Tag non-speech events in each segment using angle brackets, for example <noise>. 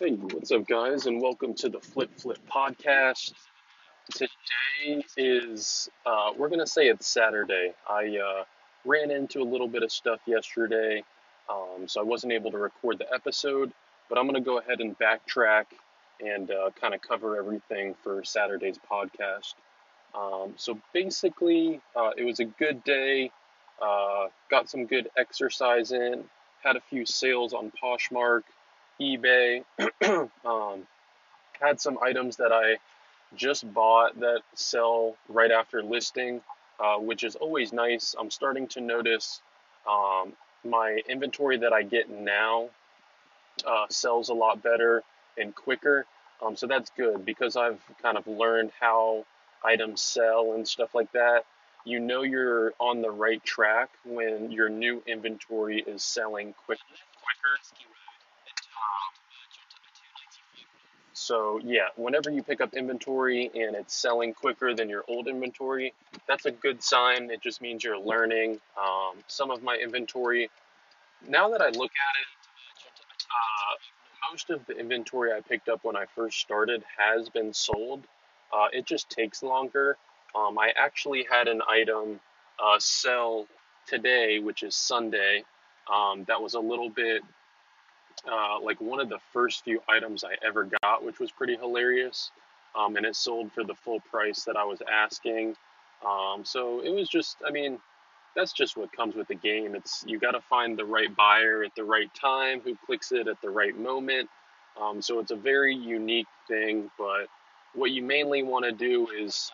Hey, what's up, guys, and welcome to the Flip Flip podcast. Today is, uh, we're going to say it's Saturday. I uh, ran into a little bit of stuff yesterday, um, so I wasn't able to record the episode, but I'm going to go ahead and backtrack and uh, kind of cover everything for Saturday's podcast. Um, so basically, uh, it was a good day, uh, got some good exercise in, had a few sales on Poshmark eBay. <clears throat> um, had some items that I just bought that sell right after listing, uh, which is always nice. I'm starting to notice um, my inventory that I get now uh, sells a lot better and quicker. Um, so that's good because I've kind of learned how items sell and stuff like that. You know you're on the right track when your new inventory is selling quick, quicker so yeah, whenever you pick up inventory and it's selling quicker than your old inventory, that's a good sign. It just means you're learning. Um, some of my inventory, now that I look at it, uh, most of the inventory I picked up when I first started has been sold. Uh, it just takes longer. Um, I actually had an item uh, sell today, which is Sunday. Um, that was a little bit uh, like one of the first few items I ever got, which was pretty hilarious. Um, and it sold for the full price that I was asking. Um, so it was just, I mean, that's just what comes with the game. It's you got to find the right buyer at the right time, who clicks it at the right moment. Um, so it's a very unique thing. But what you mainly want to do is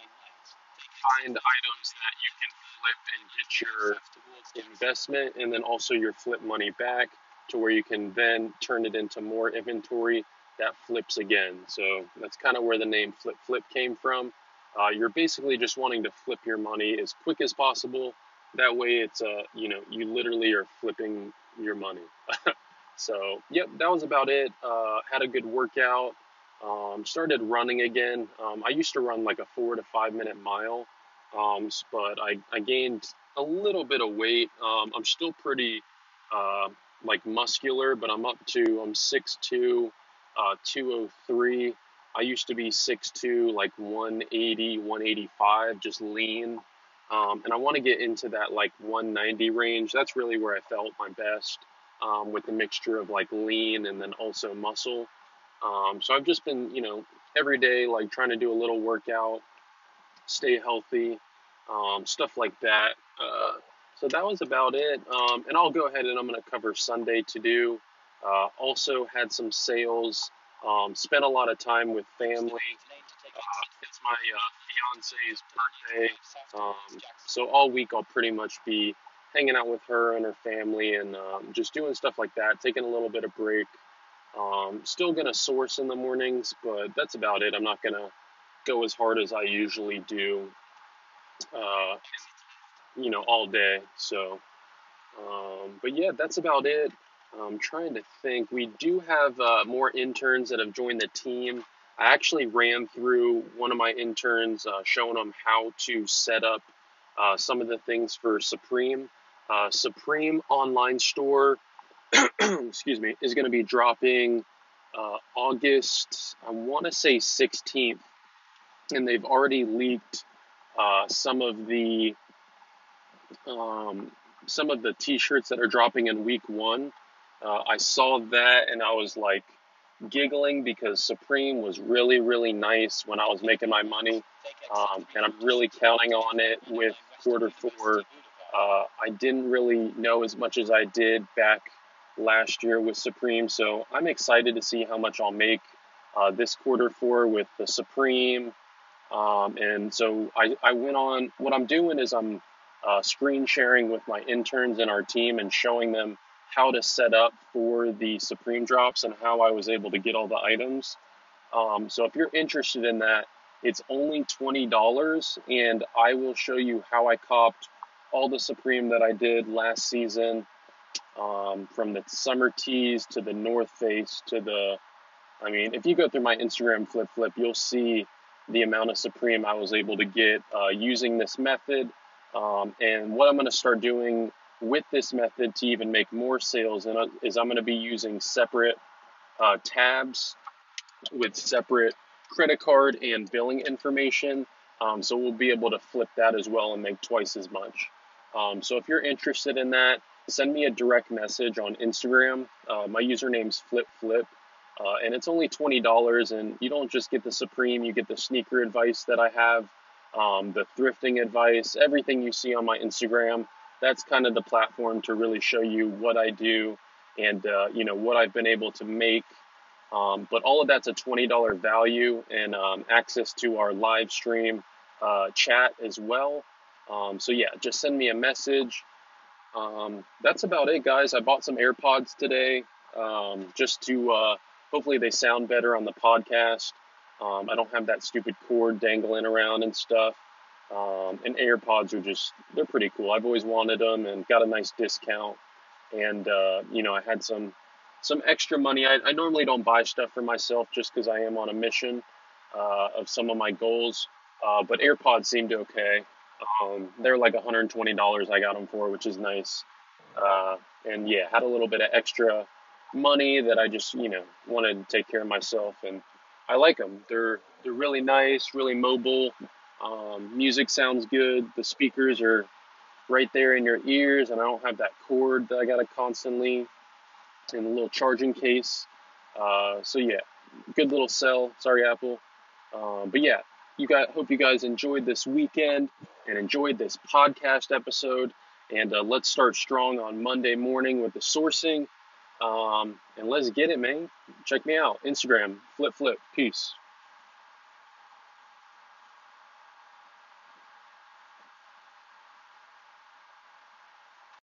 find items that you can flip and get your investment, and then also your flip money back to where you can then turn it into more inventory that flips again. So that's kind of where the name Flip Flip came from. Uh, you're basically just wanting to flip your money as quick as possible. That way, it's uh, you know, you literally are flipping your money. <laughs> so, yep, that was about it. Uh, had a good workout. Um, started running again. Um, I used to run like a four to five minute mile, um, but I, I gained a little bit of weight. Um, I'm still pretty uh, like muscular, but I'm up to I'm 6'2", uh, 203. I used to be 6'2", like 180, 185, just lean. Um, and I want to get into that like 190 range. That's really where I felt my best um, with the mixture of like lean and then also muscle. Um, so I've just been, you know, every day like trying to do a little workout, stay healthy, um, stuff like that. Uh, so that was about it. Um, and I'll go ahead and I'm going to cover Sunday to do. Uh, also had some sales. Um, spent a lot of time with family. Uh, it's my uh, fiance's birthday. Um, so all week I'll pretty much be hanging out with her and her family and um, just doing stuff like that, taking a little bit of break. Um, still to source in the mornings, but that's about it. I'm not to go as hard as I usually do uh, you know, all day. So, um, but yeah, that's about it. I'm trying to think. We do have uh, more interns that have joined the team. I actually ran through one of my interns, uh, showing them how to set up uh, some of the things for Supreme. Uh, Supreme online store, <clears throat> excuse me, is going to be dropping uh, August, I want to say 16th, and they've already leaked uh, some of the um, some of the T-shirts that are dropping in week one. Uh, I saw that and I was like giggling because Supreme was really really nice when I was making my money, um, and I'm really counting on it with quarter four. Uh, I didn't really know as much as I did back last year with Supreme, so I'm excited to see how much I'll make uh, this quarter four with the Supreme. Um, and so I, I went on. What I'm doing is I'm uh, screen sharing with my interns and our team and showing them how to set up for the Supreme drops and how I was able to get all the items. Um, so if you're interested in that, it's only $20 and I will show you how I copped all the Supreme that I did last season um, from the summer tees to the North Face to the, I mean, if you go through my Instagram flip flip, you'll see the amount of Supreme I was able to get uh, using this method um, and what I'm going to start doing with this method to even make more sales is I'm going to be using separate uh, tabs with separate credit card and billing information. Um, so we'll be able to flip that as well and make twice as much. Um, so if you're interested in that, send me a direct message on Instagram. Uh, my username's FlipFlip, uh, and it's only twenty dollars. And you don't just get the Supreme; you get the sneaker advice that I have, um, the thrifting advice, everything you see on my Instagram. That's kind of the platform to really show you what I do and uh, you know what I've been able to make. Um, but all of that's a twenty dollar value and um, access to our live stream uh, chat as well. Um, so yeah, just send me a message. Um, that's about it, guys. I bought some AirPods today um, just to uh, hopefully they sound better on the podcast. Um, I don't have that stupid cord dangling around and stuff. Um, and AirPods are just, they're pretty cool. I've always wanted them and got a nice discount. And, uh, you know, I had some some extra money. I, I normally don't buy stuff for myself just because I am on a mission uh, of some of my goals. Uh, but AirPods seemed okay. Um, they're like $120 I got them for, which is nice. Uh, and yeah, had a little bit of extra money that I just, you know, wanted to take care of myself. And I like them. They're, they're really nice, really mobile. Um, music sounds good. The speakers are right there in your ears, and I don't have that cord that I got to constantly in a little charging case. Uh, so yeah, good little sell. Sorry, Apple. Um, but yeah, you guys hope you guys enjoyed this weekend and enjoyed this podcast episode. And uh, let's start strong on Monday morning with the sourcing. Um, and let's get it, man. Check me out. Instagram, flip flip. Peace.